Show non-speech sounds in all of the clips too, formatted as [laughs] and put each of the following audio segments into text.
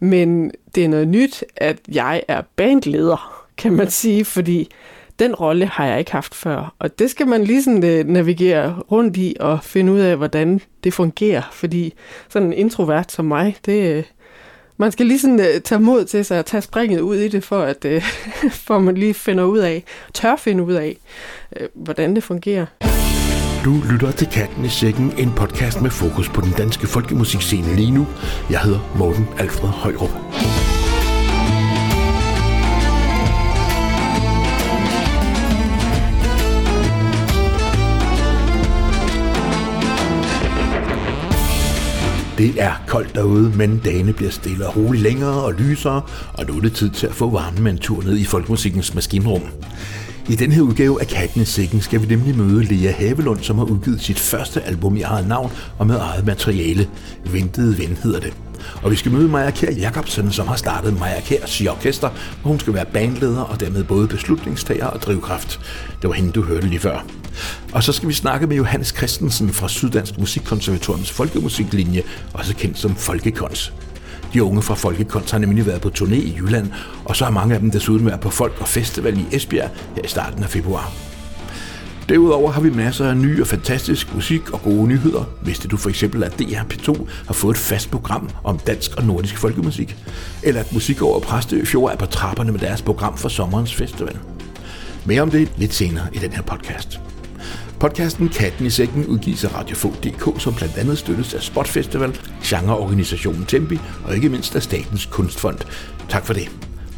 Men det er noget nyt, at jeg er bandleder, kan man sige, fordi den rolle har jeg ikke haft før. Og det skal man lige sådan øh, navigere rundt i og finde ud af, hvordan det fungerer. Fordi sådan en introvert som mig, det, øh, man skal lige sådan, øh, tage mod til sig og tage springet ud i det, for at [laughs] for man lige finder ud af, tør finde ud af, hvordan det fungerer. Du lytter til Katten i Sækken, en podcast med fokus på den danske folkemusikscene lige nu. Jeg hedder Morten Alfred Højrup. Det er koldt derude, men dagene bliver stille og roligt længere og lysere, og nu er det tid til at få varmen med en tur ned i folkemusikkens maskinrum. I den her udgave af Katten i Sækken skal vi nemlig møde Lea Havelund, som har udgivet sit første album i eget navn og med eget materiale. Ventede Ven hedder det. Og vi skal møde Maja Kær Jacobsen, som har startet Maja Kærs Orkester, hvor hun skal være bandleder og dermed både beslutningstager og drivkraft. Det var hende, du hørte lige før. Og så skal vi snakke med Johannes Christensen fra Syddansk Musikkonservatoriums folkemusiklinje, også kendt som Folkekons. De unge fra Folkekunst har nemlig været på turné i Jylland, og så har mange af dem desuden været på Folk og Festival i Esbjerg her i starten af februar. Derudover har vi masser af ny og fantastisk musik og gode nyheder. Vidste du for eksempel, at DR P2 har fået et fast program om dansk og nordisk folkemusik? Eller at Musik over Præstø Fjord er på trapperne med deres program for sommerens festival? Mere om det lidt senere i den her podcast. Podcasten Katten i Sækken udgives af Radio som blandt andet støttes af Spot Festival, genreorganisationen Tempi og ikke mindst af Statens Kunstfond. Tak for det.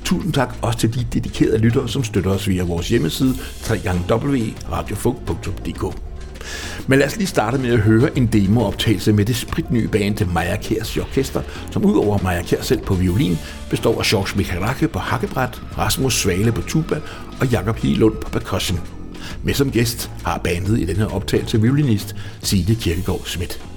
Tusind tak også til de dedikerede lyttere, som støtter os via vores hjemmeside www.radiofog.dk. Men lad os lige starte med at høre en demooptagelse med det spritnye band Maja Kærs Orkester, som udover Maja Kær selv på violin, består af Georges Mikarake på hakkebræt, Rasmus Svale på tuba og Jakob Hilund på percussion. Med som gæst har bandet i denne optagelse violinist Signe Kirkegaard Schmidt.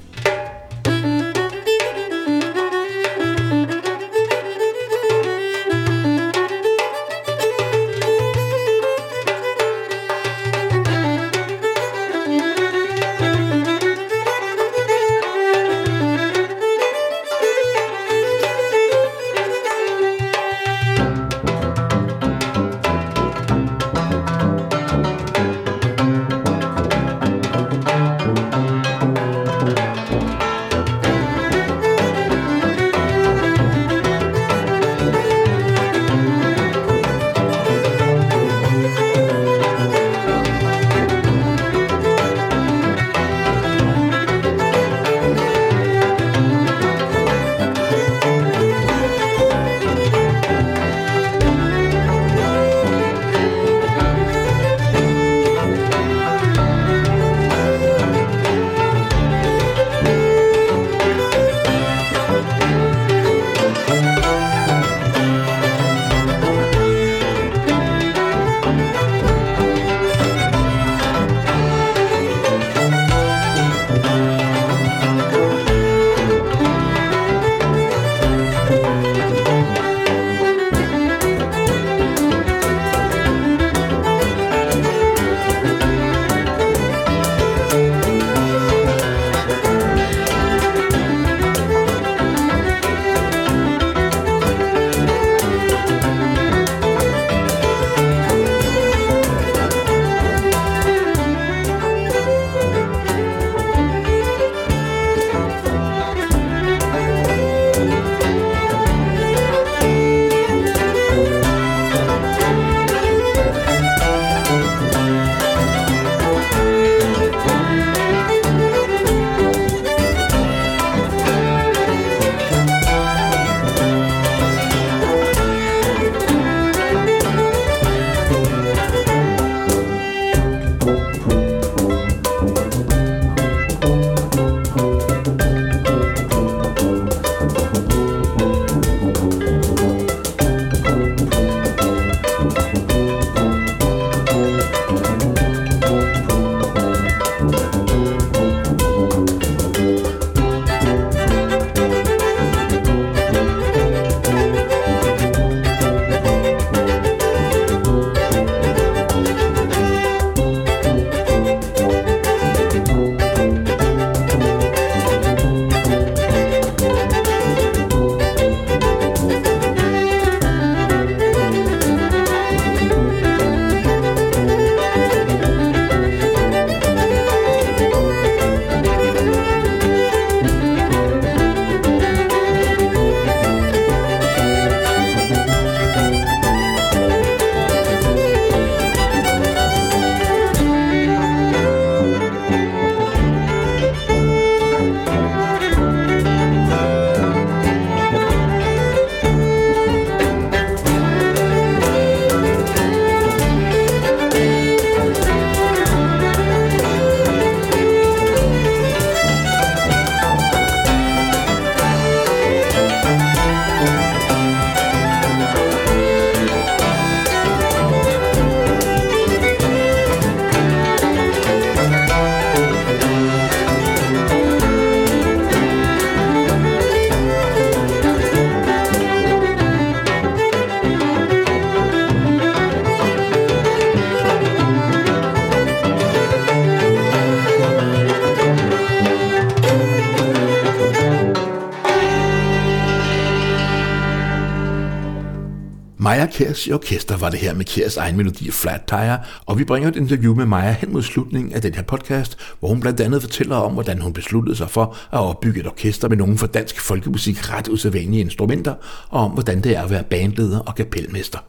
Maja Kærs orkester var det her med Kærs egen melodi Flat Tire, og vi bringer et interview med Maja hen mod slutningen af den her podcast, hvor hun blandt andet fortæller om, hvordan hun besluttede sig for at opbygge et orkester med nogle for dansk folkemusik ret usædvanlige instrumenter, og om hvordan det er at være bandleder og kapelmester.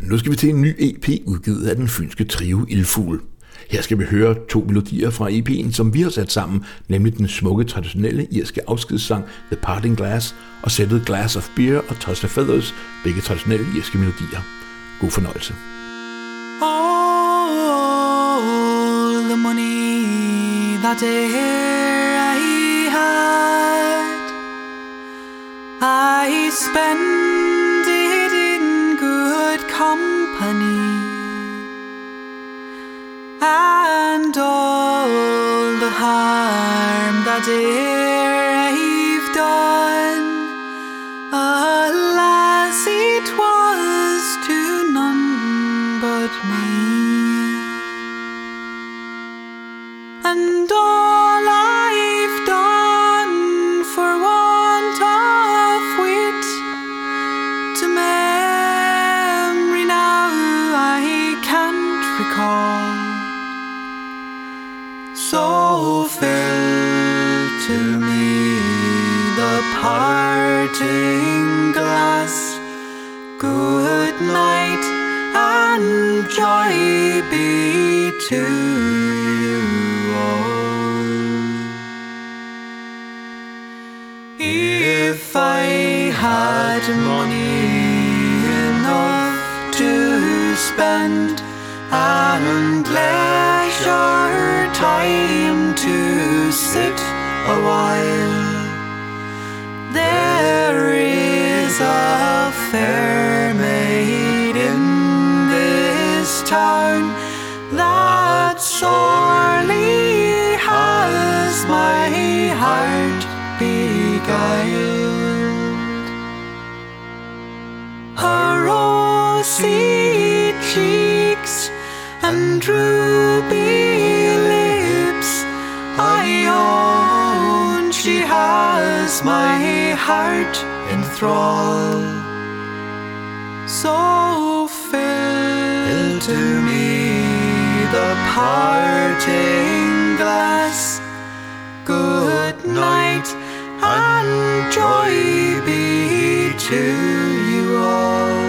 Nu skal vi til en ny EP udgivet af den fynske trio Ildfugl. Her skal vi høre to melodier fra EP'en, som vi har sat sammen, nemlig den smukke traditionelle irske afskedssang The Parting Glass og sættet Glass of Beer og Toss the Feathers, begge traditionelle irske melodier. God fornøjelse. All the money that I magic. Thrall. So fill to me the parting glass. Good night and joy be to you all.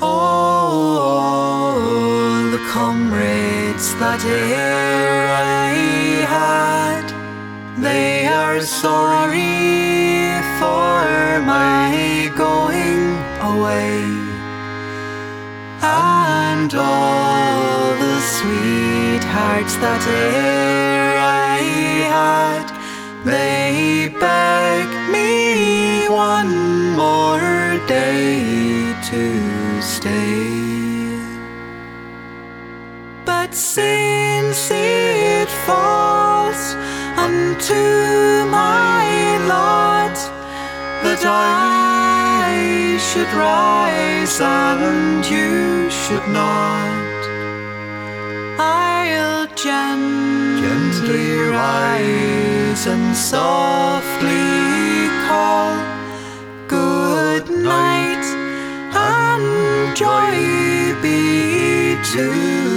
All the comrades that e'er I had, they are sorry for my going away, and all the sweethearts that e'er I had, they beg me one more day to stay. But since it falls unto my lot that I should rise and you should not, I'll gently rise and softly call good night and joy be to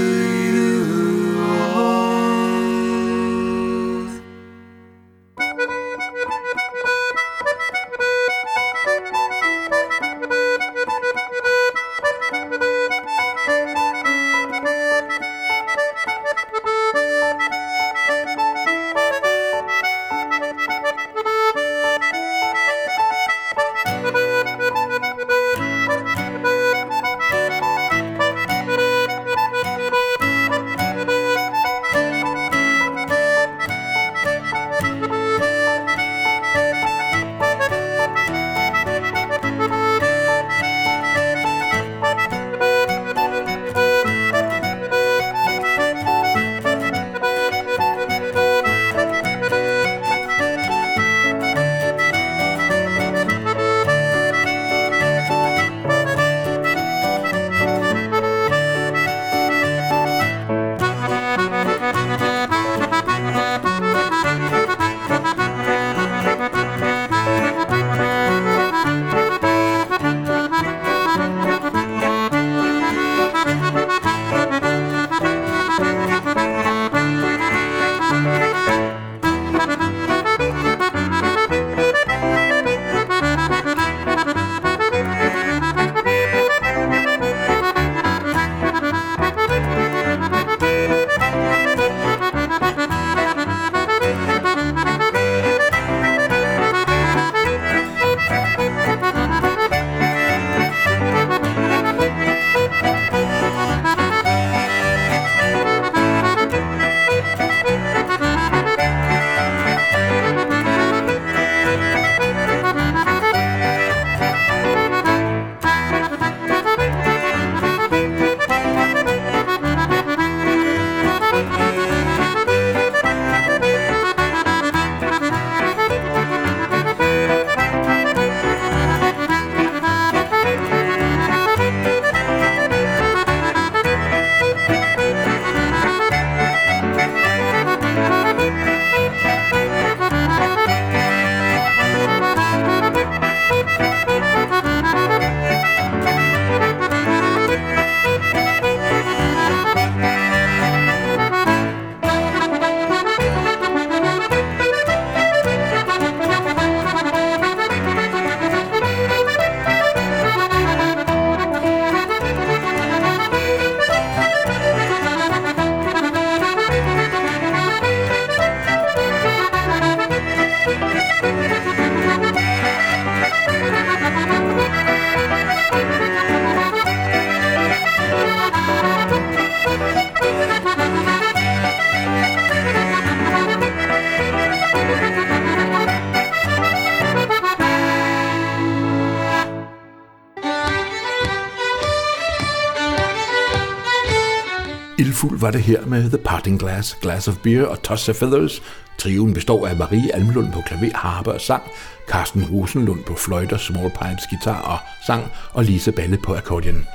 gør det her med The Parting Glass, Glass of Beer og Toss of Feathers. Trioen består af Marie Almlund på klaver, harpe og sang, Carsten Rosenlund på fløjter, small pipes, guitar og sang, og Lise Balle på akkordeon.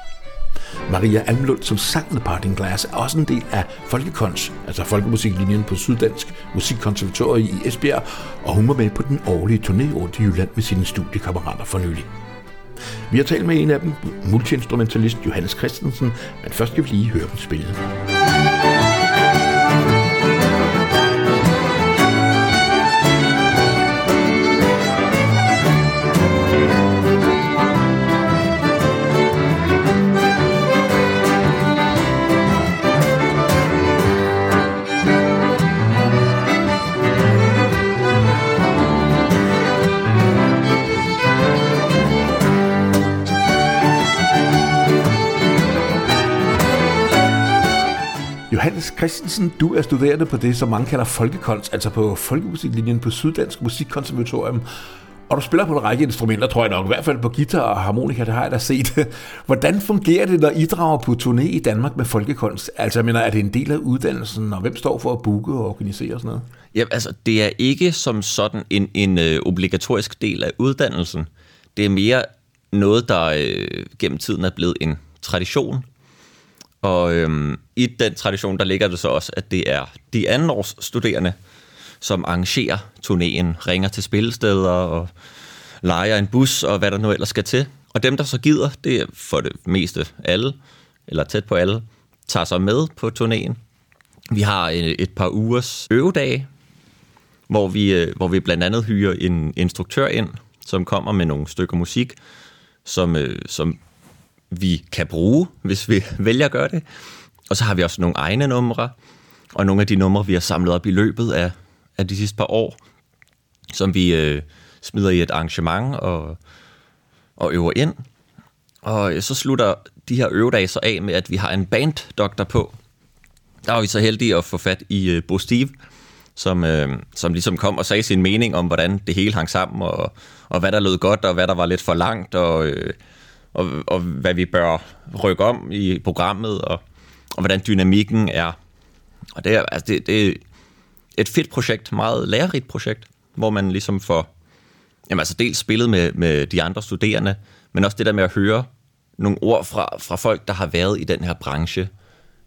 Maria Almlund, som sang The Parting Glass, er også en del af Folkekons, altså folkemusiklinjen på Syddansk Musikkonservatorium i Esbjerg, og hun var med på den årlige turné rundt i Jylland med sine studiekammerater for nylig. Vi har talt med en af dem, multiinstrumentalist Johannes Christensen, men først skal vi lige høre dem spille. Johannes Christensen, du er studerende på det, som mange kalder folkekunst, altså på folkemusiklinjen på Syddansk Musikkonservatorium. Og du spiller på en række instrumenter, tror jeg nok, i hvert fald på guitar og harmonika, det har jeg da set. [laughs] Hvordan fungerer det, når I drager på turné i Danmark med folkekunst? Altså, jeg mener, er det en del af uddannelsen, og hvem står for at booke og organisere og sådan noget? Ja, altså, det er ikke som sådan en, en øh, obligatorisk del af uddannelsen. Det er mere noget, der øh, gennem tiden er blevet en tradition og øhm, i den tradition, der ligger det så også, at det er de andenårs studerende, som arrangerer turnéen, ringer til spillesteder og leger en bus og hvad der nu ellers skal til. Og dem, der så gider, det er for det meste alle, eller tæt på alle, tager sig med på turnéen. Vi har øh, et par ugers øvedage, hvor vi, øh, hvor vi blandt andet hyrer en instruktør ind, som kommer med nogle stykker musik, som, øh, som vi kan bruge, hvis vi [laughs] vælger at gøre det. Og så har vi også nogle egne numre, og nogle af de numre, vi har samlet op i løbet af, af de sidste par år, som vi øh, smider i et arrangement og, og øver ind. Og øh, så slutter de her øvedage så af med, at vi har en banddoktor på. Der var vi så heldige at få fat i øh, Bo Steve, som, øh, som ligesom kom og sagde sin mening om, hvordan det hele hang sammen, og, og hvad der lød godt, og hvad der var lidt for langt, og... Øh, og, og hvad vi bør rykke om i programmet, og, og hvordan dynamikken er. Og det er, altså det, det er et fedt projekt, meget lærerigt projekt, hvor man ligesom får jamen altså dels spillet med, med de andre studerende, men også det der med at høre nogle ord fra, fra folk, der har været i den her branche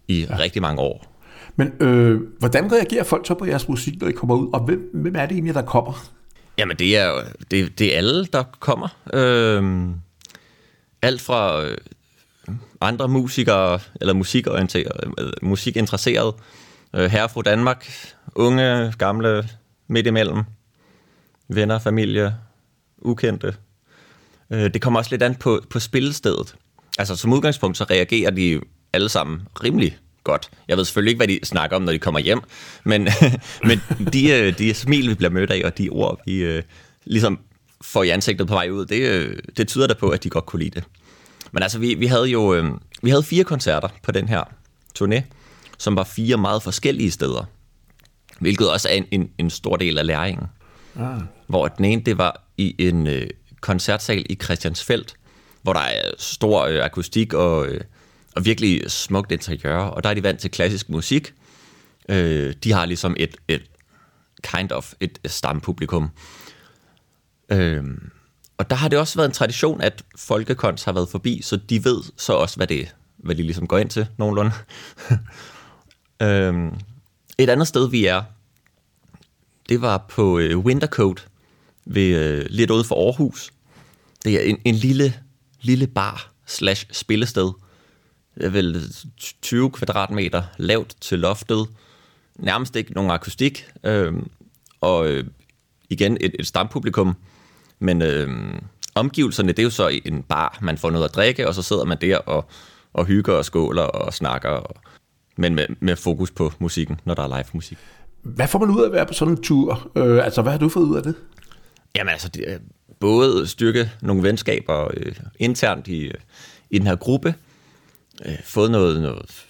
i ja. rigtig mange år. Men øh, hvordan reagerer folk så på jeres musik, når I kommer ud, og hvem, hvem er det egentlig, der kommer? Jamen det er det, det er alle, der kommer. Øh, alt fra øh, andre musikere, eller musikorienterede, øh, musikinteresserede, øh, herre fra Danmark, unge, gamle, midt imellem, venner, familie, ukendte. Øh, det kommer også lidt an på, på spillestedet. Altså som udgangspunkt, så reagerer de alle sammen rimelig godt. Jeg ved selvfølgelig ikke, hvad de snakker om, når de kommer hjem, men, [laughs] men de, øh, de smil, vi bliver mødt af, og de ord, vi øh, ligesom får i ansigtet på vej ud, det, øh, det tyder da på, at de godt kunne lide det. Men altså, vi, vi havde jo øh, vi havde fire koncerter på den her turné, som var fire meget forskellige steder. Hvilket også er en, en, en stor del af læringen. Ah. Hvor den ene, det var i en øh, koncertsal i Christiansfeldt, hvor der er stor øh, akustik og, øh, og virkelig smukt interiør, og der er de vant til klassisk musik. Øh, de har ligesom et, et kind of et stampublikum. Øhm, og der har det også været en tradition, at folkekons har været forbi, så de ved så også, hvad det hvad de ligesom går ind til nogenlunde. [laughs] øhm, et andet sted, vi er, det var på øh, Wintercoat, ved, øh, lidt ude for Aarhus. Det er en, en lille, lille bar slash spillested. Det er vel øh, 20 kvadratmeter lavt til loftet. Nærmest ikke nogen akustik. Øhm, og øh, igen et, et stampublikum men øh, omgivelserne, det er jo så en bar, man får noget at drikke, og så sidder man der og, og hygger og skåler og snakker, og, men med, med fokus på musikken, når der er live musik. Hvad får man ud af at være på sådan en tur? Øh, altså, hvad har du fået ud af det? Jamen altså, det, både styrke nogle venskaber øh, internt i, i den her gruppe, øh, fået noget, noget,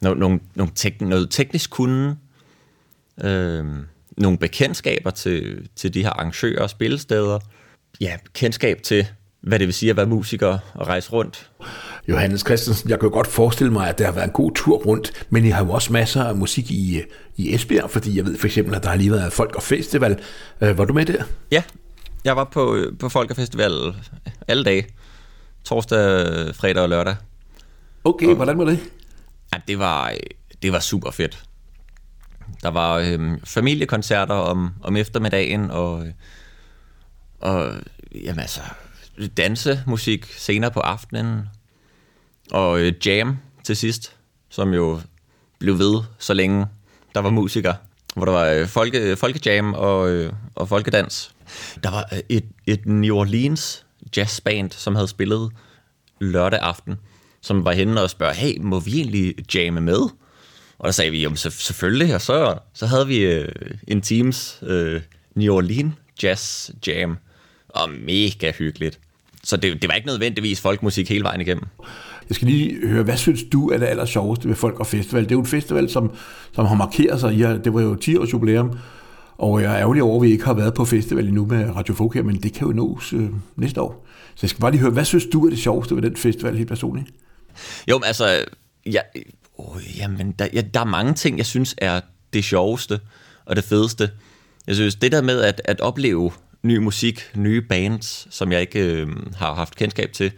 noget, nogle, nogle tek, noget teknisk kunde, øh, nogle bekendtskaber til, til de her arrangører og spillesteder, ja, kendskab til, hvad det vil sige at være musiker og rejse rundt. Johannes Christensen, jeg kan jo godt forestille mig, at det har været en god tur rundt, men I har jo også masser af musik i, i Esbjerg, fordi jeg ved for eksempel, at der har lige været Folk og Festival. Øh, var du med der? Ja, jeg var på, på Folkefestival alle dage. Torsdag, fredag og lørdag. Okay, og, hvordan var det? Ja, det var, det var super fedt. Der var øh, familiekoncerter om, om eftermiddagen, og, øh, og jamen altså, dansemusik senere på aftenen, og øh, jam til sidst, som jo blev ved, så længe der var musikere, hvor der var øh, folke, folkejam og, øh, og folkedans. Der var øh, et, et New Orleans jazzband, som havde spillet lørdag aften, som var henne og spørger, hey, må vi egentlig jamme med? Og der sagde vi, jo, selvfølgelig, og så, så havde vi øh, en Teams øh, New Orleans Jazz Jam, og mega hyggeligt. Så det, det var ikke nødvendigvis folkmusik hele vejen igennem. Jeg skal lige høre, hvad synes du er det aller sjoveste ved Folk og Festival? Det er jo en festival, som, som har markeret sig. Ja, det var jo 10 års jubilæum, og jeg er ærgerlig over, at vi ikke har været på festival endnu med Radio Folk her, men det kan jo nås øh, næste år. Så jeg skal bare lige høre, hvad synes du er det sjoveste ved den festival helt personligt? Jo, men altså, ja, oh, jamen, der, ja, der er mange ting, jeg synes er det sjoveste og det fedeste. Jeg synes, det der med at, at opleve ny musik, nye bands, som jeg ikke øh, har haft kendskab til,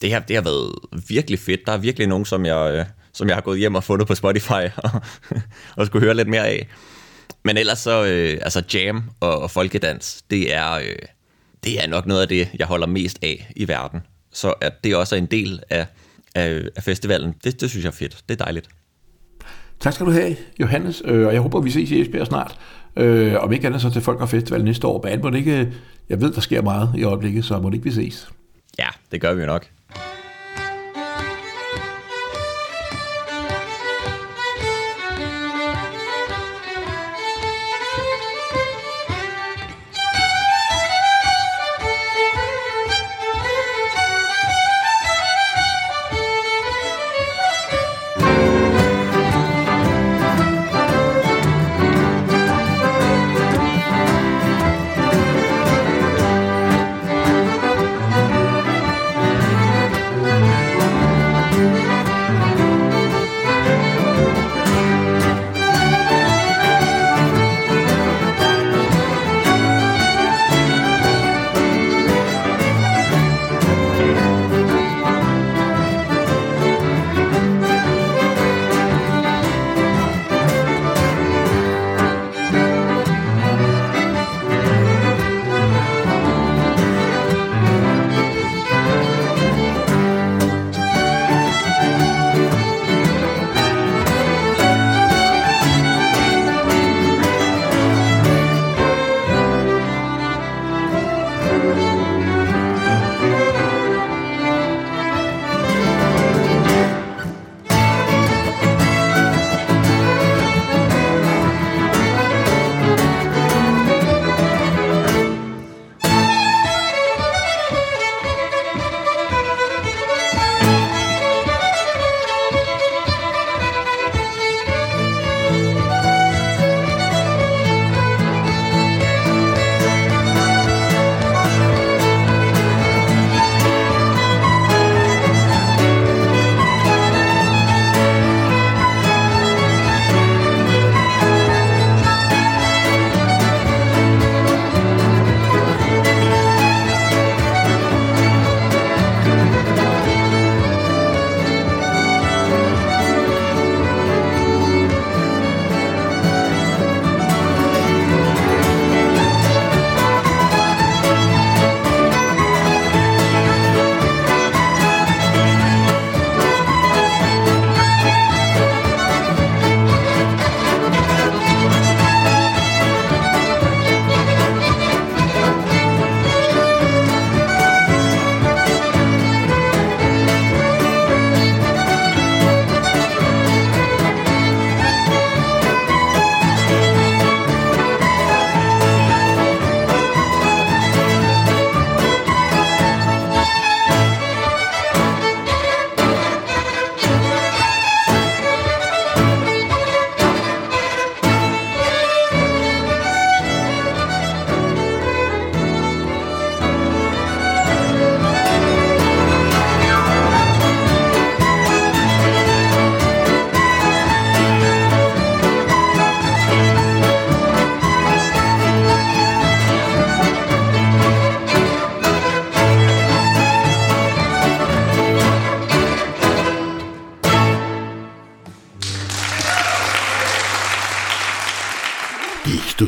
det har, det har været virkelig fedt. Der er virkelig nogen, som jeg, øh, som jeg har gået hjem og fundet på Spotify [laughs] og, og skulle høre lidt mere af. Men ellers så, øh, altså jam og, og folkedans, det er, øh, det er nok noget af det, jeg holder mest af i verden. Så at det også er en del af, af, af festivalen, det, det synes jeg er fedt. Det er dejligt. Tak skal du have, Johannes, øh, og jeg håber, vi ses i Esbjerg snart. Øh, om ikke andet så til Folk og Festival næste år. Men må det ikke, jeg ved, der sker meget i øjeblikket, så må det ikke vi ses. Ja, det gør vi jo nok.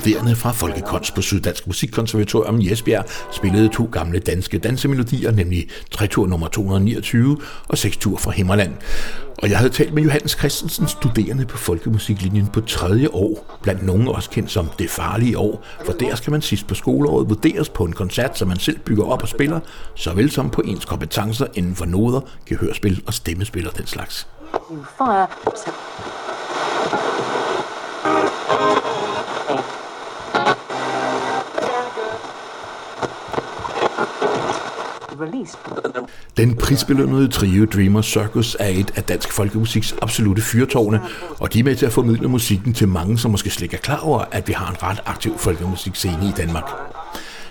Studerende fra Folkekunst på Syddansk Musikkonservatorium i Esbjerg spillede to gamle danske dansemelodier, nemlig Trætur nummer 229 og Sekstur fra Himmerland. Og jeg havde talt med Johannes Christensen, studerende på folkemusiklinjen på tredje år, blandt nogen også kendt som det farlige år, for der skal man sidst på skoleåret vurderes på en koncert, som man selv bygger op og spiller, såvel som på ens kompetencer inden for noder, gehørspil og stemmespil og den slags. Fire. Den prisbelønnede trio Dreamer Circus er et af dansk folkemusiks absolute fyrtårne, og de er med til at formidle musikken til mange, som måske slet ikke er klar over, at vi har en ret aktiv folkemusikscene i Danmark.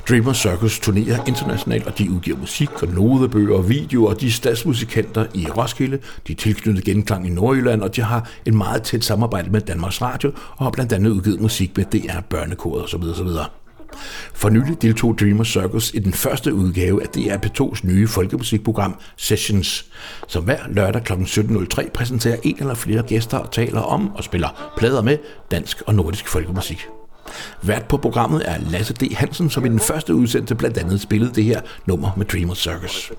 Dreamer Circus turnerer internationalt, og de udgiver musik og nodebøger og videoer, og de er statsmusikanter i Roskilde, de er tilknyttet genklang i Nordjylland, og de har en meget tæt samarbejde med Danmarks Radio, og har blandt andet udgivet musik med DR Børnekoret osv. osv. For nylig deltog Dreamer Circus i den første udgave af DR P2's nye folkemusikprogram Sessions, som hver lørdag kl. 17.03 præsenterer en eller flere gæster og taler om og spiller plader med dansk og nordisk folkemusik. Vært på programmet er Lasse D. Hansen, som i den første udsendelse blandt andet spillede det her nummer med Dreamer Circus.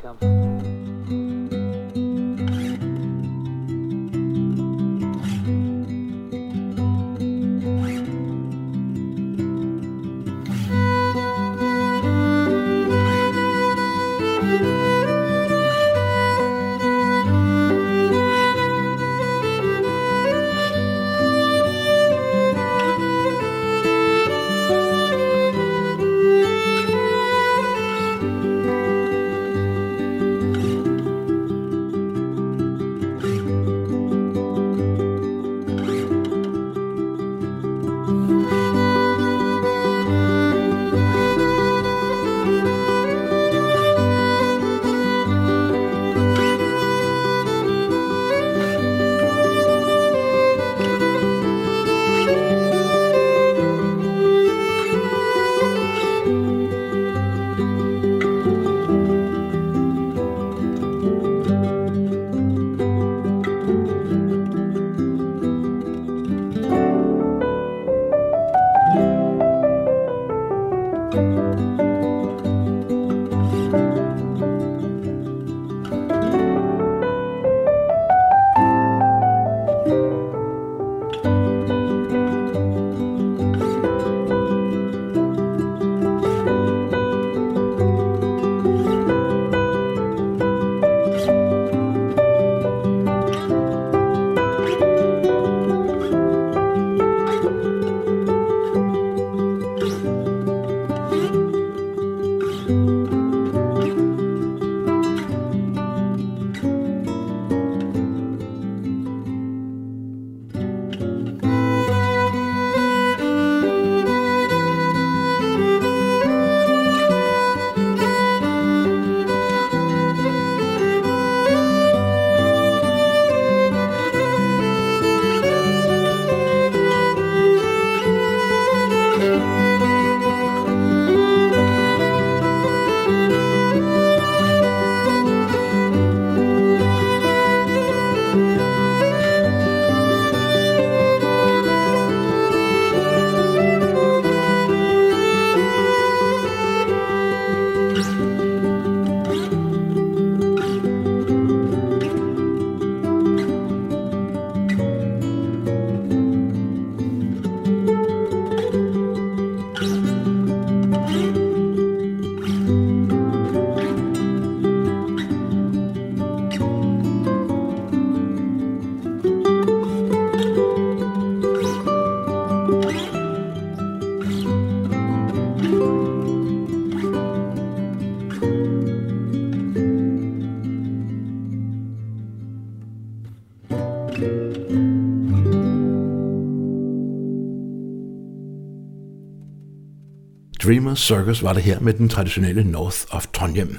Dreamer Circus var det her med den traditionelle North of Trondheim.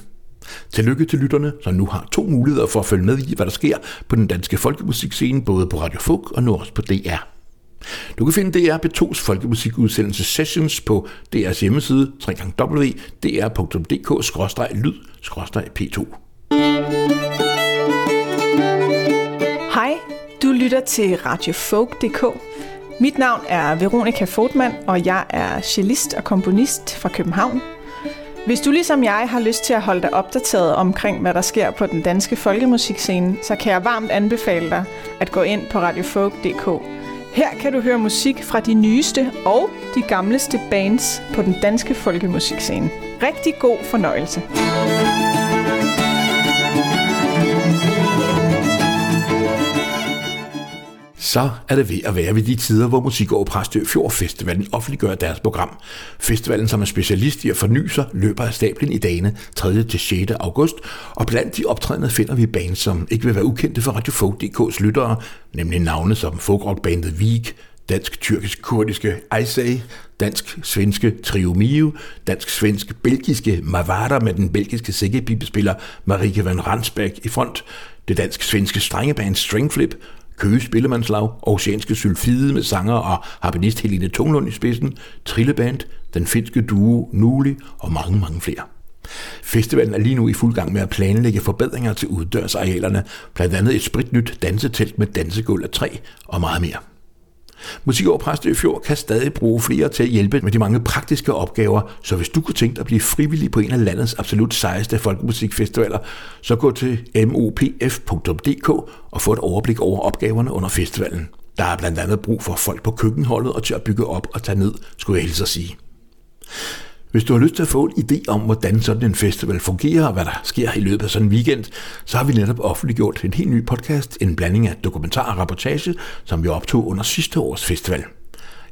Tillykke til lytterne, som nu har to muligheder for at følge med i, hvad der sker på den danske folkemusikscene, både på Radio Folk og nu også på DR. Du kan finde DR P2's folkemusikudsendelse Sessions på DR's hjemmeside www.dr.dk-lyd-p2. Hej, du lytter til Radio Folk.dk. Mit navn er Veronika Fortmann, og jeg er cellist og komponist fra København. Hvis du ligesom jeg har lyst til at holde dig opdateret omkring, hvad der sker på den danske folkemusikscene, så kan jeg varmt anbefale dig at gå ind på radiofolk.dk. Her kan du høre musik fra de nyeste og de gamleste bands på den danske folkemusikscene. Rigtig god fornøjelse. Så er det ved at være ved de tider, hvor Musik over Præstø Fjord Festivalen offentliggør deres program. Festivalen, som er specialist i at forny sig, løber af stablen i dagene 3. til 6. august, og blandt de optrædende finder vi bands, som ikke vil være ukendte for Radio Folk.dk's lyttere, nemlig navne som folkrockbandet Vik, dansk-tyrkisk-kurdiske Isay, dansk-svenske Trio Mio, dansk-svenske belgiske Mavada med den belgiske sækkepibespiller Marike van Ransbæk i front, det dansk-svenske strengeband Stringflip, Køge Spillemandslag, Oceanske Sylfide med sanger og harpenist Helene Tunglund i spidsen, Trilleband, den finske duo Nuli og mange, mange flere. Festivalen er lige nu i fuld gang med at planlægge forbedringer til uddørsarealerne, blandt andet et spritnyt dansetelt med dansegulv af træ og meget mere. Musik over Præstø Fjord kan stadig bruge flere til at hjælpe med de mange praktiske opgaver, så hvis du kunne tænke dig at blive frivillig på en af landets absolut sejeste folkemusikfestivaler, så gå til mopf.dk og få et overblik over opgaverne under festivalen. Der er blandt andet brug for folk på køkkenholdet og til at bygge op og tage ned, skulle jeg hilse at sige. Hvis du har lyst til at få en idé om, hvordan sådan en festival fungerer og hvad der sker i løbet af sådan en weekend, så har vi netop offentliggjort en helt ny podcast, en blanding af dokumentar og rapportage, som vi optog under sidste års festival.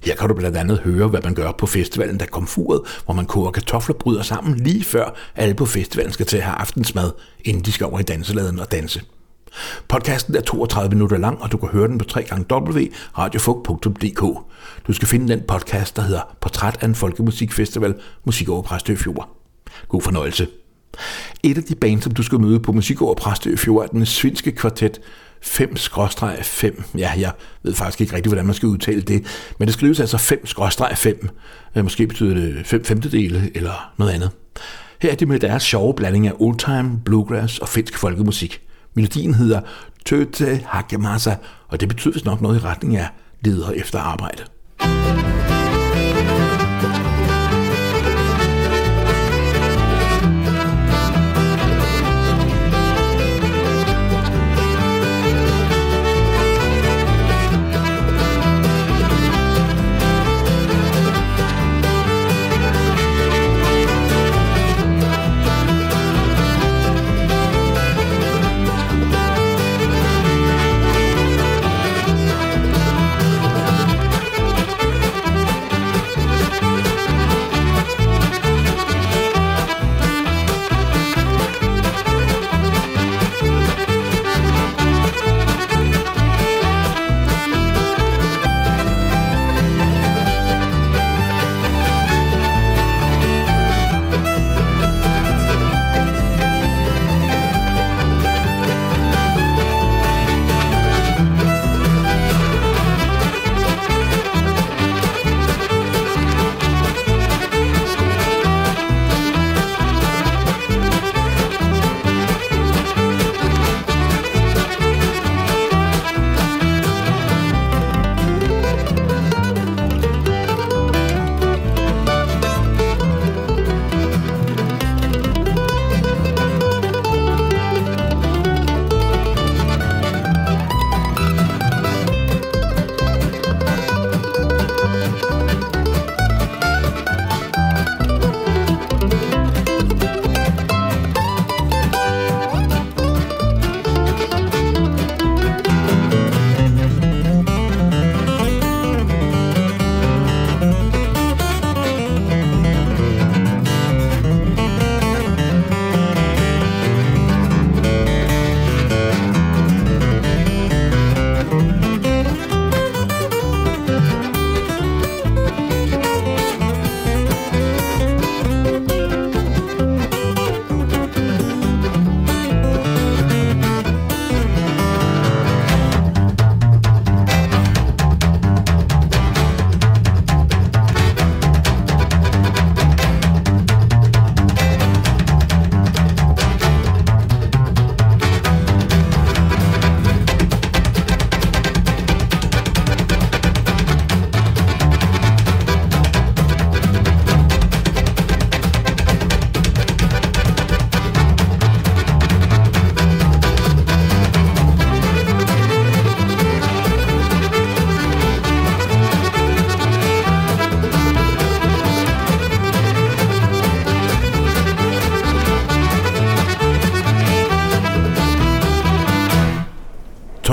Her kan du blandt andet høre, hvad man gør på festivalen, der kom furet, hvor man koger kartofler bryder sammen lige før alle på festivalen skal til at have aftensmad, inden de skal over i danseladen og danse. Podcasten er 32 minutter lang, og du kan høre den på www.radiofug.dk. Du skal finde den podcast, der hedder Portræt af en Folkemusikfestival, Musik over Præstø Fjord. God fornøjelse. Et af de bands, som du skal møde på Musik over Præstø Fjord, er den svenske kvartet 5-5. Ja, jeg ved faktisk ikke rigtigt, hvordan man skal udtale det, men det skrives altså 5-5. Øh, måske betyder det 5 femtedele eller noget andet. Her er de med deres sjove blanding af oldtime, bluegrass og finsk folkemusik. Melodien hedder Tøte Hakemasa, og det betyder vist nok noget i retning af leder efter arbejde.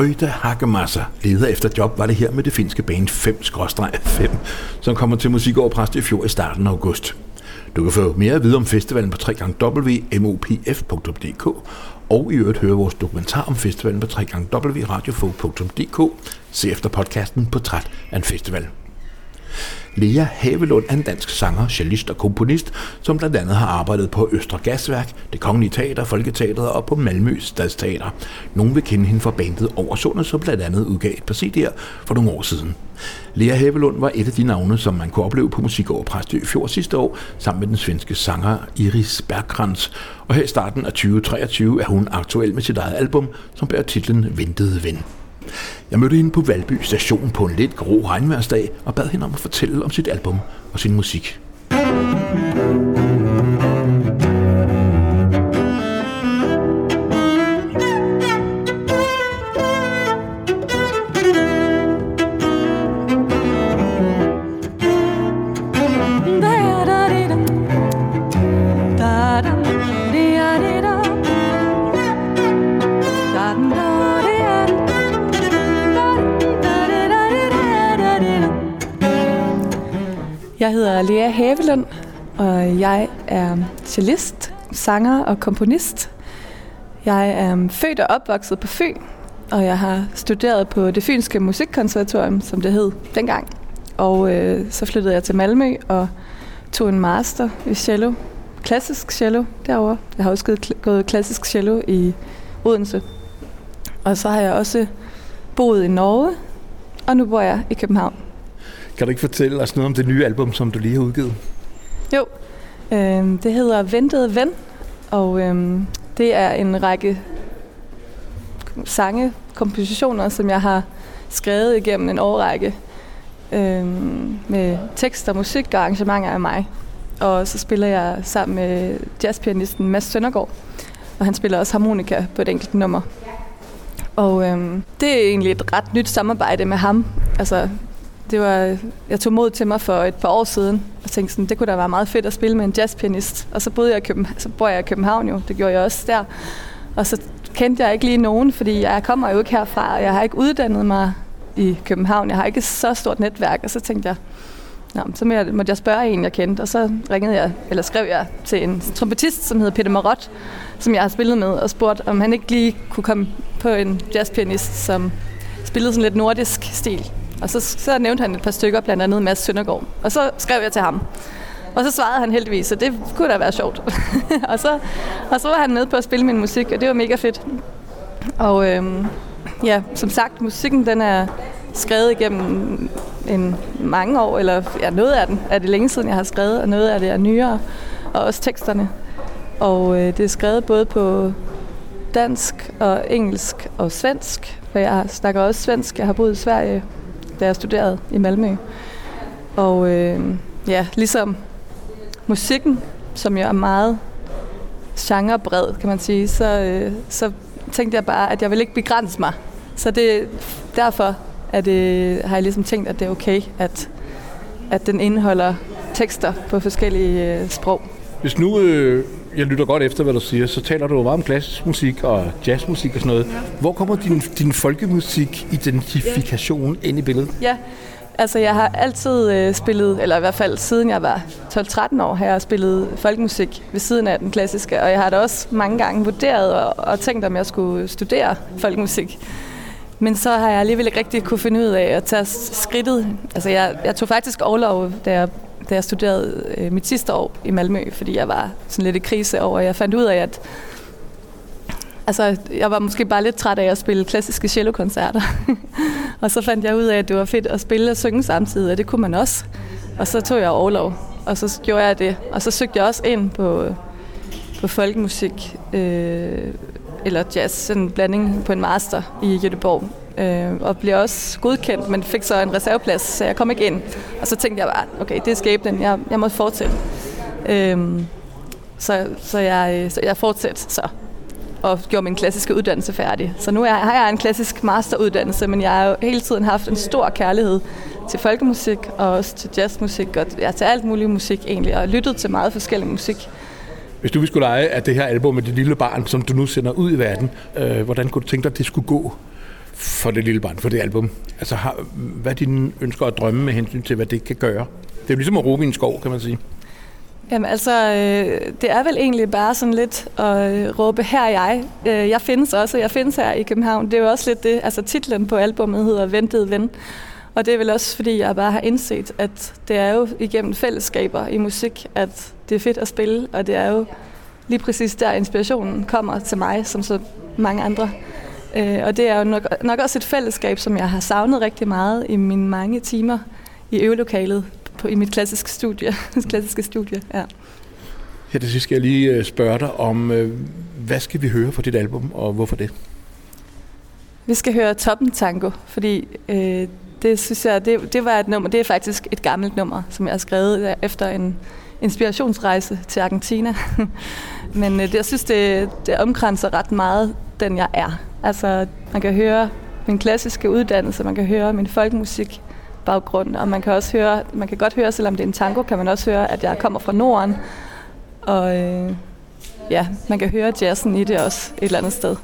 Toyota Hakemasa leder efter job var det her med det finske band 5-5, som kommer til musik Præst i fjor i starten af august. Du kan få mere at vide om festivalen på www.mopf.dk og i øvrigt høre vores dokumentar om festivalen på www.radiofog.dk. Se efter podcasten på Træt af en festival. Lea Havelund er en dansk sanger, cellist og komponist, som blandt andet har arbejdet på Østre Gasværk, det Kongelige Teater, Folketeatret og på Malmø Stadsteater. Nogle vil kende hende fra bandet Oversundet, som blandt andet udgav et par CD'er for nogle år siden. Lea Havelund var et af de navne, som man kunne opleve på musik over Præstø i fjor sidste år, sammen med den svenske sanger Iris Bergkrantz. Og her i starten af 2023 er hun aktuel med sit eget album, som bærer titlen Ventede Ven. Jeg mødte hende på Valby station på en lidt grå regnværsdag og bad hende om at fortælle om sit album og sin musik. Hedder Lea Havelund, og jeg er cellist, sanger og komponist. Jeg er født og opvokset på Fyn, og jeg har studeret på det Fynske Musikkonservatorium, som det hed dengang. Og øh, så flyttede jeg til Malmø og tog en master i cello, klassisk cello derovre. Jeg har også gået klassisk cello i Odense. Og så har jeg også boet i Norge, og nu bor jeg i København. Kan du ikke fortælle os noget om det nye album, som du lige har udgivet? Jo, øh, det hedder Ventede Ven, og øh, det er en række sange, kompositioner, som jeg har skrevet igennem en årrække øh, med tekst og musik og arrangementer af mig. Og så spiller jeg sammen med jazzpianisten Mads Søndergaard, og han spiller også harmonika på et enkelt nummer. Og øh, det er egentlig et ret nyt samarbejde med ham. Altså, det var, jeg tog mod til mig for et par år siden, og tænkte sådan, det kunne da være meget fedt at spille med en jazzpianist. Og så boede jeg i København, så bor jeg i København jo, det gjorde jeg også der. Og så kendte jeg ikke lige nogen, fordi jeg kommer jo ikke herfra, og jeg har ikke uddannet mig i København. Jeg har ikke så stort netværk, og så tænkte jeg, Nå, så måtte jeg spørge en, jeg kendte, og så ringede jeg, eller skrev jeg til en trompetist, som hedder Peter Marot, som jeg har spillet med, og spurgte, om han ikke lige kunne komme på en jazzpianist, som spillede sådan lidt nordisk stil. Og så, så nævnte han et par stykker, blandt andet Mads Søndergaard. Og så skrev jeg til ham. Og så svarede han heldigvis, så det kunne da være sjovt. [laughs] og, så, og så var han med på at spille min musik, og det var mega fedt. Og øhm, ja, som sagt, musikken den er skrevet igennem en mange år, eller ja, noget af den er det længe siden, jeg har skrevet, og noget af det er nyere, og også teksterne. Og øh, det er skrevet både på dansk og engelsk og svensk, for jeg snakker også svensk. Jeg har boet i Sverige da jeg studerede i Malmø. Og øh, ja, ligesom musikken, som jo er meget genrebred, kan man sige, så, øh, så tænkte jeg bare, at jeg vil ikke begrænse mig. Så det, derfor er det, har jeg ligesom tænkt, at det er okay, at, at den indeholder tekster på forskellige øh, sprog. Hvis nu øh, jeg lytter godt efter, hvad du siger, så taler du jo meget om klassisk musik og jazzmusik og sådan noget. Ja. Hvor kommer din, din folkemusik-identifikation ja. ind i billedet? Ja, altså jeg har altid øh, spillet, eller i hvert fald siden jeg var 12-13 år, har jeg spillet folkemusik ved siden af den klassiske, og jeg har da også mange gange vurderet og, og tænkt, om jeg skulle studere folkemusik. Men så har jeg alligevel ikke rigtig kunne finde ud af at tage skridtet. Altså jeg, jeg tog faktisk overlov, da jeg da jeg studerede øh, mit sidste år i Malmø, fordi jeg var sådan lidt i krise over, jeg fandt ud af, at altså, jeg var måske bare lidt træt af at spille klassiske cellokoncerter. [laughs] og så fandt jeg ud af, at det var fedt at spille og synge samtidig, og det kunne man også. Og så tog jeg overlov, og så gjorde jeg det. Og så søgte jeg også ind på, på folkemusik, øh, eller jazz, sådan en blanding på en master i Göteborg øh, og blev også godkendt, men fik så en reserveplads, så jeg kom ikke ind. Og så tænkte jeg bare, okay, det er skæbnen, jeg, jeg må fortsætte. Øh, så, så, jeg, øh, så jeg fortsatte så og gjorde min klassiske uddannelse færdig. Så nu er, har jeg en klassisk masteruddannelse, men jeg har jo hele tiden haft en stor kærlighed til folkemusik og også til jazzmusik og ja, til alt muligt musik egentlig, og lyttet til meget forskellig musik. Hvis du skulle lege af det her album med dit lille barn, som du nu sender ud i verden, øh, hvordan kunne du tænke dig, at det skulle gå? For det lille barn, for det album? Altså, har, hvad er dine ønsker og drømme med hensyn til, hvad det kan gøre? Det er jo ligesom at råbe i en skov, kan man sige. Jamen altså, øh, det er vel egentlig bare sådan lidt at øh, råbe, her er jeg. Øh, jeg findes også, jeg findes her i København. Det er jo også lidt det, altså titlen på albumet hedder Ventet Ven. Og det er vel også, fordi jeg bare har indset, at det er jo igennem fællesskaber i musik, at det er fedt at spille, og det er jo lige præcis der inspirationen kommer til mig, som så mange andre. Øh, og det er jo nok, nok også et fællesskab, som jeg har savnet rigtig meget i mine mange timer i øvelokalet på, i mit klassiske studie. [laughs] klassiske studie ja. Her til sidst skal jeg lige øh, spørge dig om, øh, hvad skal vi høre fra dit album, og hvorfor det? Vi skal høre Toppen Tango, fordi øh, det synes jeg, det, det var et nummer, det er faktisk et gammelt nummer, som jeg har skrevet efter en inspirationsrejse til Argentina. [laughs] Men øh, det, jeg synes, det, det omkranser ret meget den, jeg er. Altså, man kan høre min klassiske uddannelse, man kan høre min folkemusik baggrund, og man kan også høre, man kan godt høre, selvom det er en tango, kan man også høre, at jeg kommer fra Norden. Og øh, ja, man kan høre jazzen i det også et eller andet sted.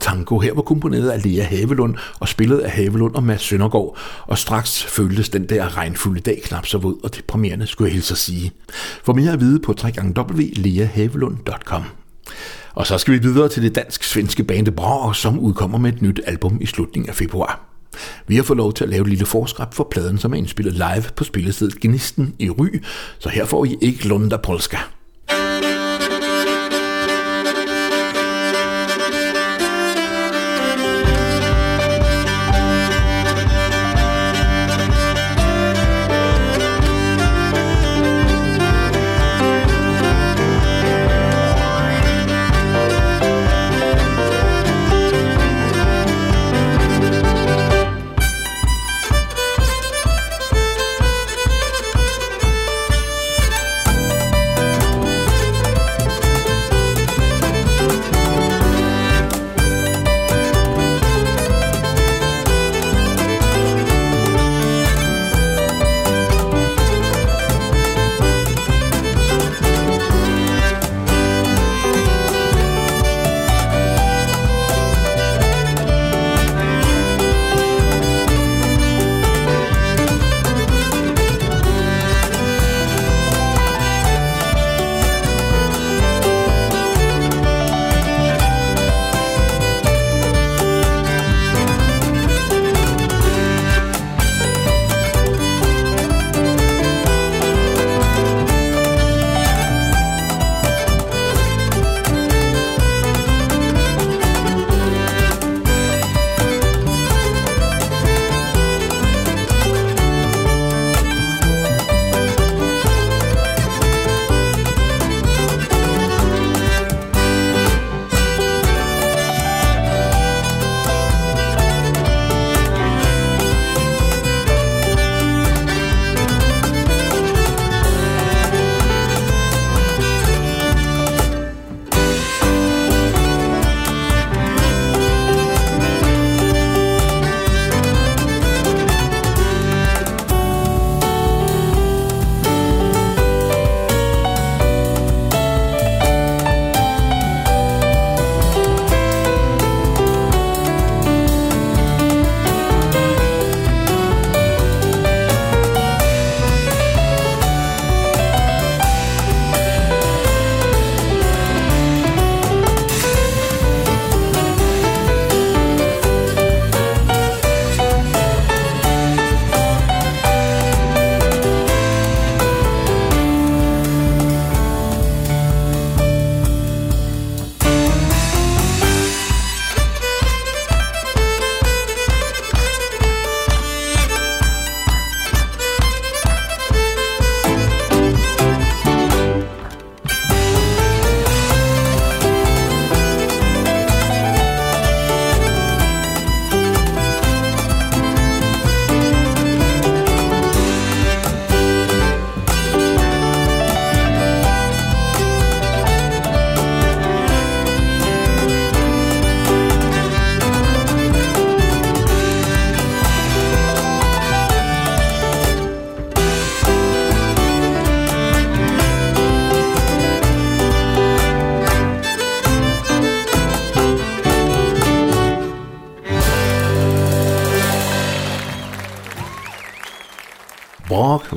Tango her var komponeret af Lea Havelund og spillet af Havelund og Mads Søndergaard, og straks føltes den der regnfulde dag knap så våd og deprimerende, skulle jeg hilse at sige. For mere at vide på www.leahavelund.com. Og så skal vi videre til det dansk-svenske band Bra, som udkommer med et nyt album i slutningen af februar. Vi har fået lov til at lave et lille forskrab for pladen, som er indspillet live på spillestedet Gnisten i Ry, så her får I ikke Lunda Polska.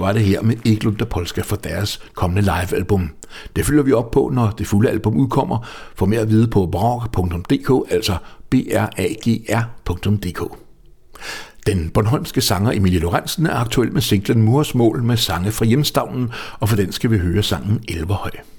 Var det her med Eklund der Polska for deres kommende livealbum. Det følger vi op på, når det fulde album udkommer. For mere at vide på brag.dk, altså b r a g r.dk. Den Bornholmske sanger Emilie Lorentzen er aktuel med singlen Mors Mål med sange fra hjemstavnen, og for den skal vi høre sangen Elverhøj.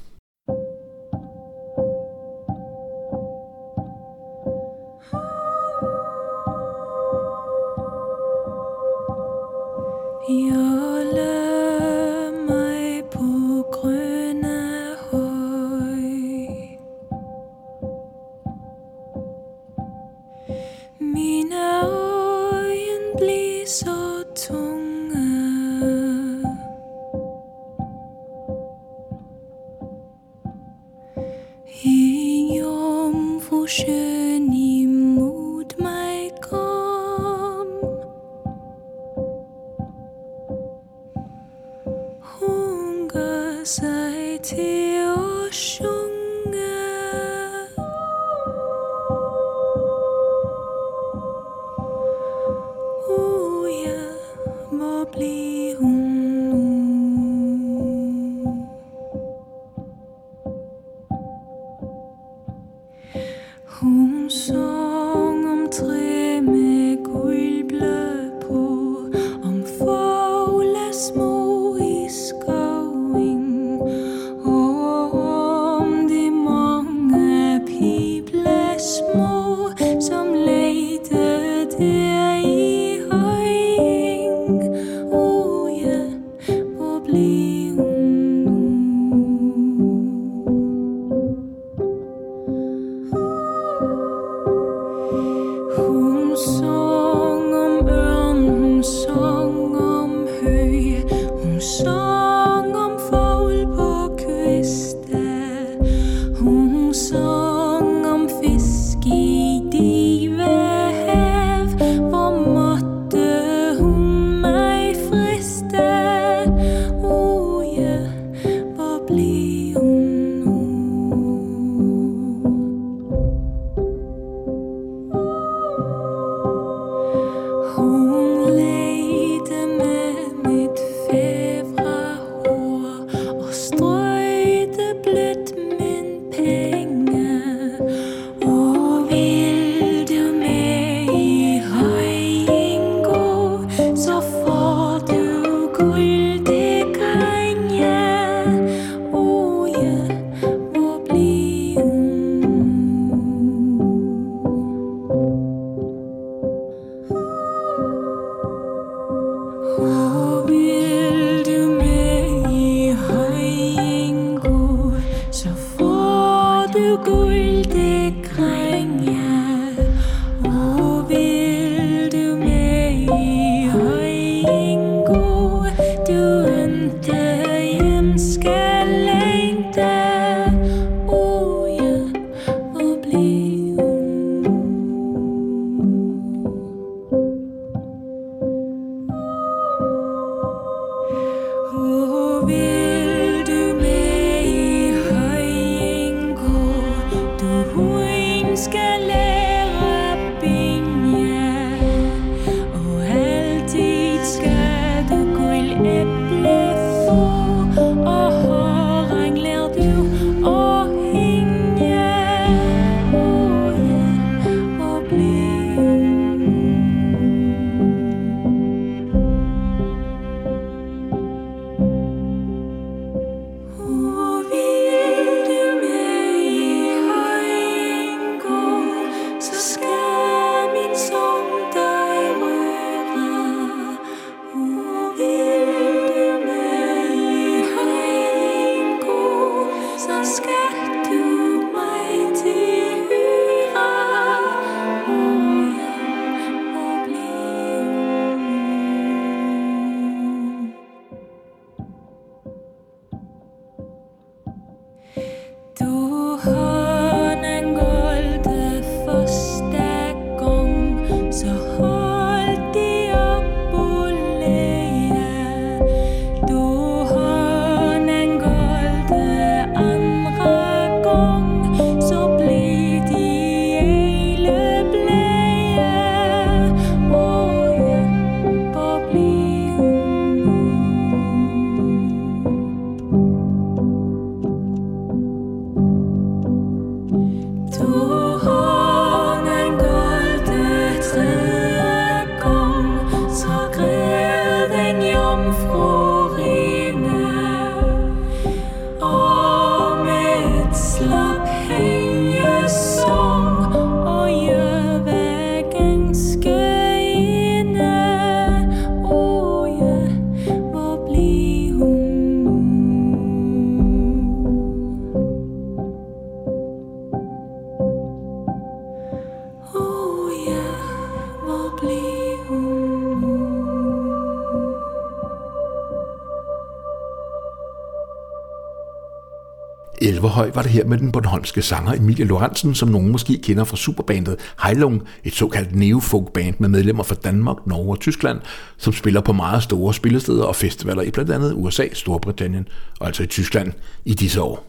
Her med den bornholmske sanger Emilie Lorentzen, som nogen måske kender fra superbandet Heilung, et såkaldt neofolkband med medlemmer fra Danmark, Norge og Tyskland, som spiller på meget store spillesteder og festivaler i blandt andet USA, Storbritannien og altså i Tyskland i disse år.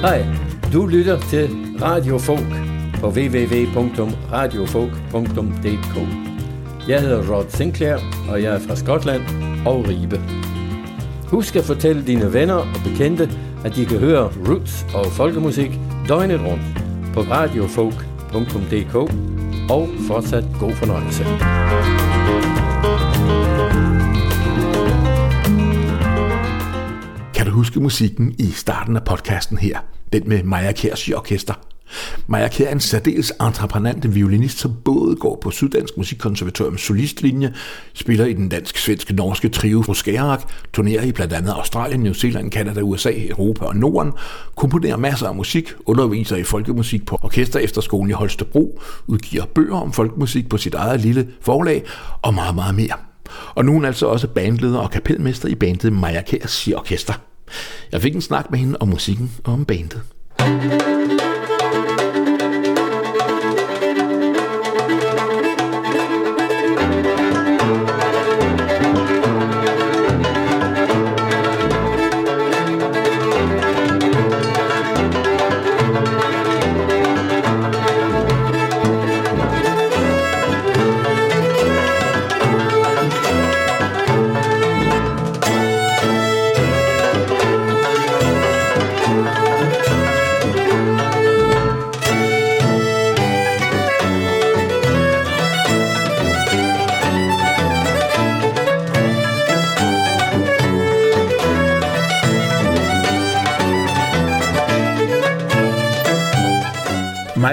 Hej, du lytter til Radio Folk på www.radiofolk.dk. Jeg hedder Rod Sinclair, og jeg er fra Skotland og Ribe. Husk at fortælle dine venner og bekendte, at de kan høre roots og folkemusik døgnet rundt på radiofolk.dk og fortsat god fornøjelse. Kan du huske musikken i starten af podcasten her? Den med Maja Kjærs orkester. Maja Kjær er en særdeles entreprenante violinist, som både går på Syddansk Musikkonservatorium solistlinje, spiller i den dansk-svenske norske trio Froskerak, turnerer i blandt andet Australien, New Zealand, Canada, USA, Europa og Norden, komponerer masser af musik, underviser i folkemusik på Orkester Efterskolen i Holstebro, udgiver bøger om folkemusik på sit eget lille forlag og meget, meget mere. Og nu er hun altså også bandleder og kapelmester i bandet Maja Kjærs Orkester. Jeg fik en snak med hende om musikken og om bandet.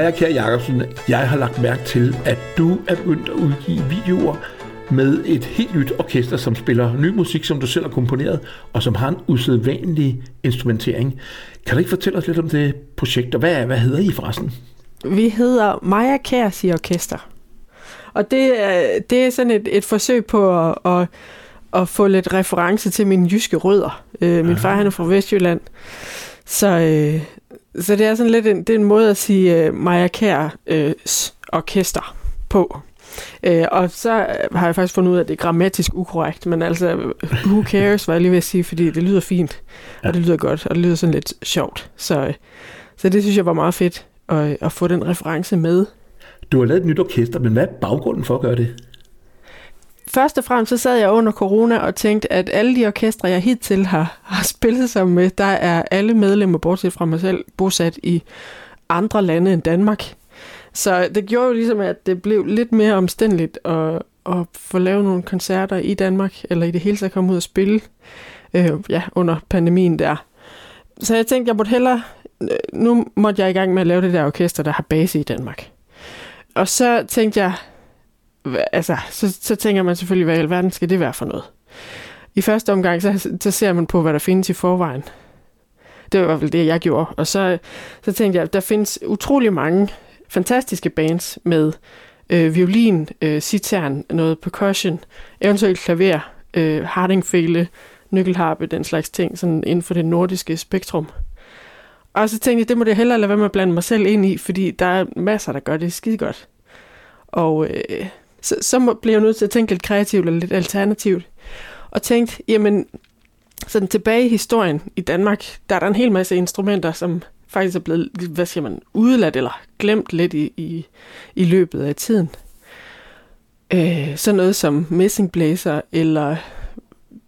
Maja Kjær Jacobsen, jeg har lagt mærke til, at du er begyndt at udgive videoer med et helt nyt orkester, som spiller ny musik, som du selv har komponeret, og som har en usædvanlig instrumentering. Kan du ikke fortælle os lidt om det projekt, og hvad, hvad hedder I forresten? Vi hedder Maja Kærs i Orkester. Og det er, det er sådan et, et forsøg på at, at, at få lidt reference til mine jyske rødder. Øh, min far han er fra Vestjylland. Så, øh, så det er sådan lidt en, det er en måde at sige øh, Maja Kærs øh, orkester på. Øh, og så har jeg faktisk fundet ud af, at det er grammatisk ukorrekt, men altså, who cares, var jeg lige ved at sige, fordi det lyder fint, og det lyder godt, og det lyder sådan lidt sjovt. Så, øh, så det synes jeg var meget fedt at, at få den reference med. Du har lavet et nyt orkester, men hvad er baggrunden for at gøre det? Først og fremmest så sad jeg under corona og tænkte, at alle de orkestre, jeg hidtil har, har spillet sammen med, der er alle medlemmer, bortset fra mig selv, bosat i andre lande end Danmark. Så det gjorde jo ligesom, at det blev lidt mere omstændeligt at, at få lavet nogle koncerter i Danmark, eller i det hele taget komme ud og spille øh, ja, under pandemien der. Så jeg tænkte, jeg måtte hellere, øh, nu måtte jeg i gang med at lave det der orkester, der har base i Danmark. Og så tænkte jeg, altså, så, så tænker man selvfølgelig, hvad i alverden skal det være for noget? I første omgang, så, så ser man på, hvad der findes i forvejen. Det var i hvert fald det, jeg gjorde. Og så, så tænkte jeg, at der findes utrolig mange fantastiske bands med øh, violin, øh, citern, noget percussion, eventuelt klaver, øh, hardingfele, nøkkelharpe, den slags ting, sådan inden for det nordiske spektrum. Og så tænkte jeg, det må det hellere lade være med at blande mig selv ind i, fordi der er masser, der gør det skide godt. Og øh, så, så bliver jeg nødt til at tænke lidt kreativt eller lidt alternativt. Og tænkte, jamen, sådan tilbage i historien i Danmark, der er der en hel masse instrumenter, som faktisk er blevet, hvad siger man, udeladt eller glemt lidt i, i, i løbet af tiden. Øh, sådan noget som messingblæser, eller,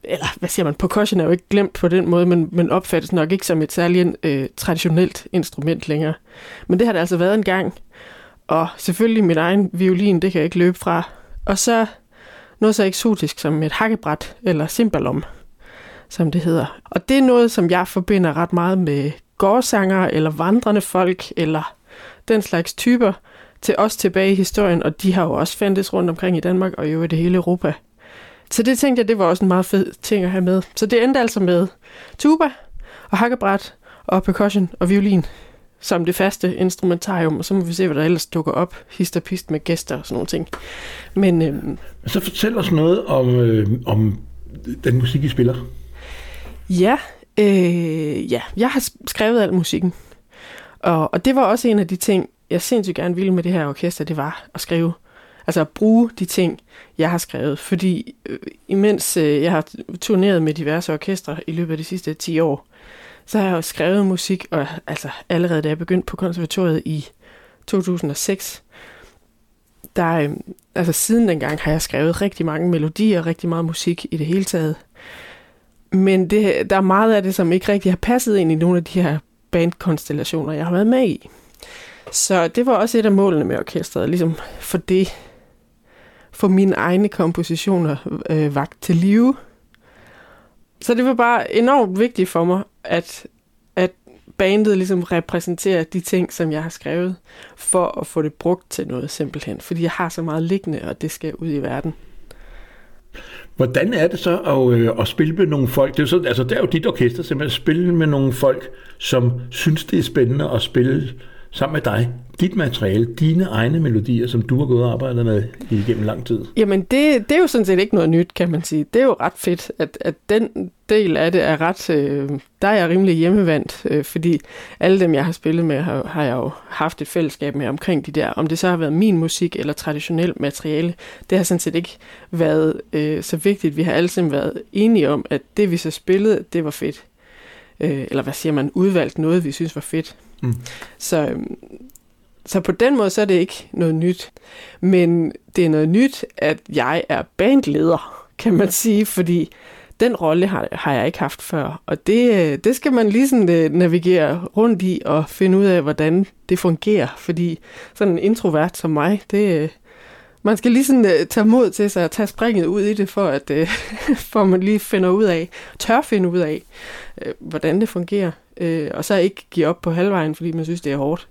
eller hvad siger man, percussion er jo ikke glemt på den måde, men, men opfattes nok ikke som et særligt øh, traditionelt instrument længere. Men det har det altså været en gang. Og selvfølgelig min egen violin, det kan jeg ikke løbe fra. Og så noget så eksotisk som et hakkebræt, eller cimbalom, som det hedder. Og det er noget, som jeg forbinder ret meget med gårdsanger, eller vandrende folk, eller den slags typer, til os tilbage i historien, og de har jo også fandtes rundt omkring i Danmark, og jo i det hele Europa. Så det tænkte jeg, det var også en meget fed ting at have med. Så det endte altså med tuba, og hakkebræt, og percussion og violin som det faste instrumentarium, og så må vi se, hvad der ellers dukker op, hist og pist med gæster og sådan nogle ting. Men øhm, Så fortæl os noget om, øh, om den musik, I spiller. ja, Øh, ja, jeg har skrevet al musikken. Og, og det var også en af de ting, jeg sindssygt gerne ville med det her orkester, det var at skrive. Altså at bruge de ting, jeg har skrevet. Fordi øh, imens øh, jeg har turneret med diverse orkestre i løbet af de sidste 10 år, så har jeg jo skrevet musik, og altså allerede da jeg begyndte på konservatoriet i 2006, der, øh, altså siden dengang har jeg skrevet rigtig mange melodier, rigtig meget musik i det hele taget. Men det, der er meget af det, som ikke rigtig har passet ind i nogle af de her bandkonstellationer, jeg har været med i. Så det var også et af målene med orkestret, ligesom for det, for mine egne kompositioner øh, vagt til live. Så det var bare enormt vigtigt for mig, at, at bandet ligesom repræsenterer de ting, som jeg har skrevet, for at få det brugt til noget simpelthen. Fordi jeg har så meget liggende, og det skal ud i verden. Hvordan er det så at, øh, at spille med nogle folk? Det er, så, altså, det er jo dit orkester, simpelthen at spille med nogle folk, som synes, det er spændende at spille sammen med dig, dit materiale, dine egne melodier, som du har gået og arbejdet med igennem lang tid? Jamen, det, det er jo sådan set ikke noget nyt, kan man sige. Det er jo ret fedt, at, at den del af det er ret... Øh, der er jeg rimelig hjemmevandt, øh, fordi alle dem, jeg har spillet med, har, har jeg jo haft et fællesskab med omkring de der. Om det så har været min musik eller traditionel materiale, det har sådan set ikke været øh, så vigtigt. Vi har alle sammen været enige om, at det, vi så spillede, det var fedt. Øh, eller hvad siger man? Udvalgt noget, vi synes var fedt. Mm. Så, øhm, så på den måde, så er det ikke noget nyt. Men det er noget nyt, at jeg er bandleder, kan man sige, fordi den rolle har, har jeg ikke haft før. Og det, øh, det skal man lige sådan øh, navigere rundt i og finde ud af, hvordan det fungerer. Fordi sådan en introvert som mig, det, øh, man skal lige sådan tage mod til sig og tage springet ud i det, for at [laughs] for man lige finder ud af, tør finde ud af, hvordan det fungerer øh, og så ikke give op på halvvejen, fordi man synes, det er hårdt.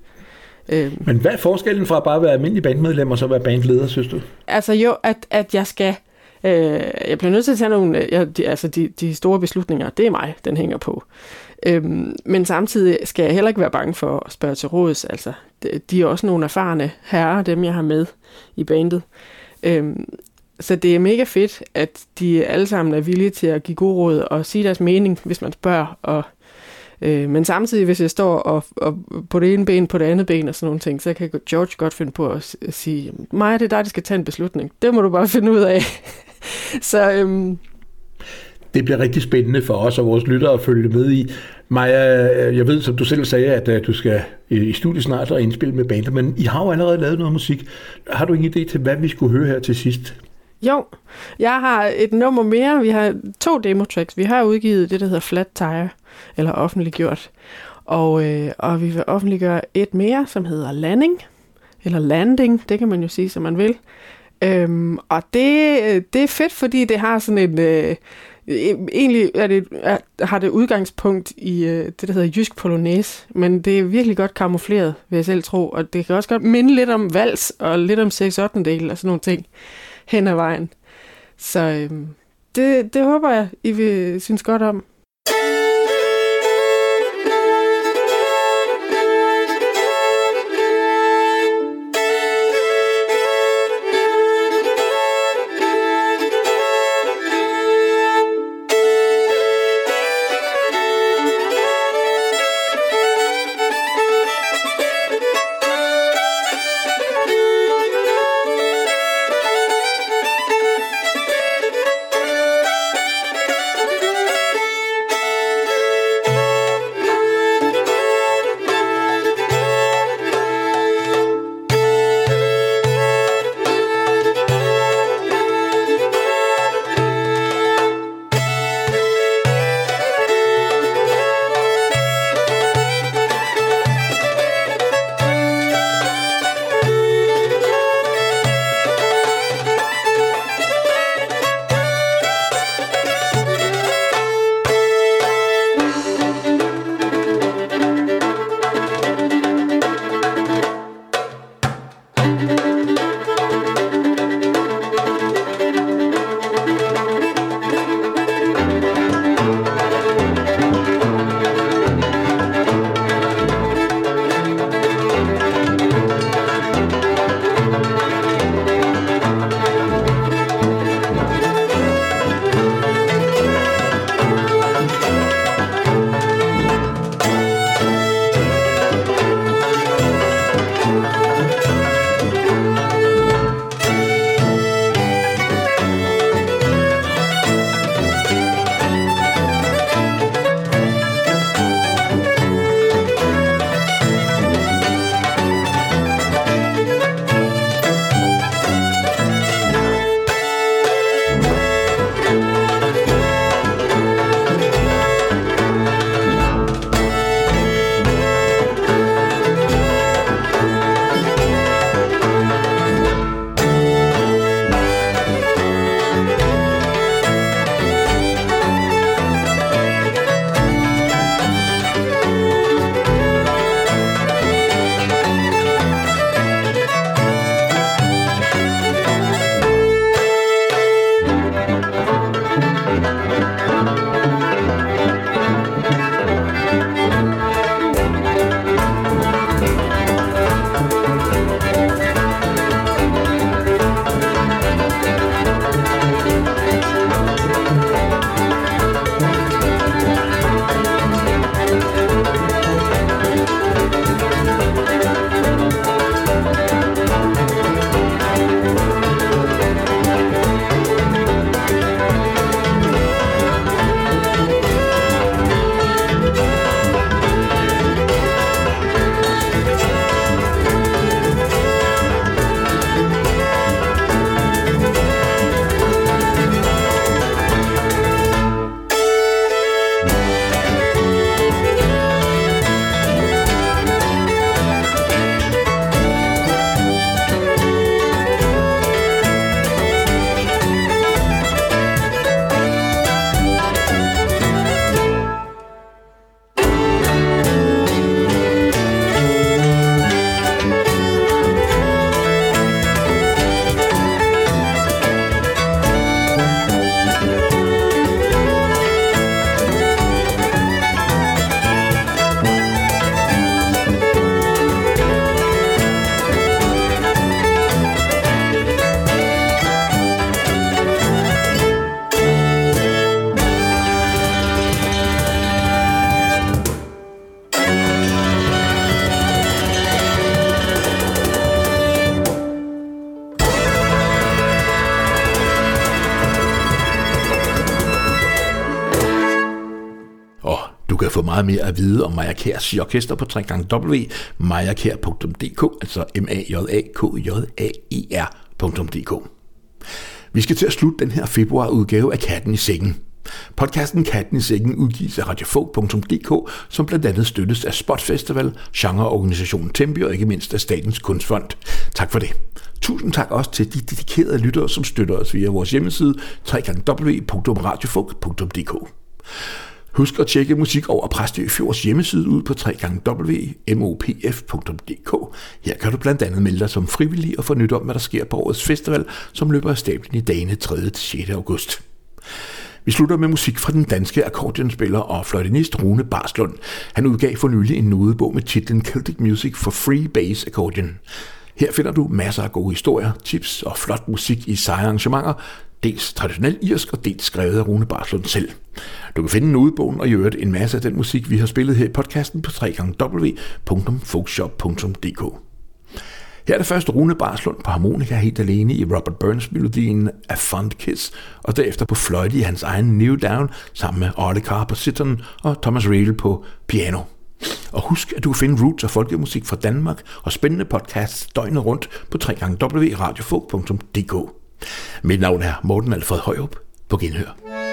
Øh, Men hvad er forskellen fra at bare være almindelig bandmedlem og så være bandleder, synes du? Altså jo, at, at jeg skal... Øh, jeg bliver nødt til at tage nogle... Jeg, de, altså de, de store beslutninger, det er mig, den hænger på. Øhm, men samtidig skal jeg heller ikke være bange for at spørge til råds. Altså, de, er også nogle erfarne herrer, dem jeg har med i bandet. Øhm, så det er mega fedt, at de alle sammen er villige til at give god råd og sige deres mening, hvis man spørger, og Øh, men samtidig, hvis jeg står og, og på det ene ben, på det andet ben og sådan nogle ting, så kan George godt finde på at sige, mig det er dig, der skal tage en beslutning. Det må du bare finde ud af. [laughs] så øhm, det bliver rigtig spændende for os og vores lyttere at følge med i. Maja, øh, jeg ved, som du selv sagde, at øh, du skal i studiet snart og indspille med bandet, men I har jo allerede lavet noget musik. Har du ingen idé til, hvad vi skulle høre her til sidst? Jo, jeg har et nummer mere. Vi har to demo tracks. Vi har udgivet det, der hedder Flat Tire, eller offentliggjort. Og, øh, og vi vil offentliggøre et mere, som hedder Landing, eller Landing, det kan man jo sige, som man vil. Øhm, og det, øh, det er fedt, fordi det har sådan en... Øh, E-, egentlig er det, er, har det udgangspunkt i øh, det, der hedder jysk polonaise, men det er virkelig godt kamufleret, vil jeg selv tro, og det kan også godt minde lidt om vals og lidt om 6 8 del og sådan nogle ting hen ad vejen. Så øh, det, det håber jeg, I vil synes godt om. Meget mere at vide om Maja Kærs orkester på www.majakær.dk, altså m a j a k j a e r.dk. Vi skal til at slutte den her februarudgave af Katten i Sækken. Podcasten Katten i Sækken udgives af radiofog.dk, som blandt andet støttes af Spot Festival, genreorganisationen Tempi og ikke mindst af Statens Kunstfond. Tak for det. Tusind tak også til de dedikerede lyttere, som støtter os via vores hjemmeside www.radiofog.dk. Husk at tjekke musik over Præstø Fjords hjemmeside ud på www.mopf.dk. Her kan du blandt andet melde dig som frivillig og få nyt om, hvad der sker på årets festival, som løber af stablen i dagene 3. til 6. august. Vi slutter med musik fra den danske akkordionspiller og fløjtenist Rune Barslund. Han udgav for nylig en nodebog med titlen Celtic Music for Free Bass Accordion. Her finder du masser af gode historier, tips og flot musik i seje arrangementer, dels traditionel irsk og dels skrevet af Rune Barslund selv. Du kan finde nodebogen og i øvrigt en masse af den musik, vi har spillet her i podcasten på www.folkshop.dk. Her er det først Rune Barslund på harmonika helt alene i Robert Burns-melodien A Fond Kiss, og derefter på fløjte i hans egen New Down sammen med Arle Carr på sitteren og Thomas Riedel på piano. Og husk, at du kan finde roots og folkemusik fra Danmark og spændende podcasts døgnet rundt på www.radiofog.dk. Mit navn er Morten Alfred Højrup. På genhør.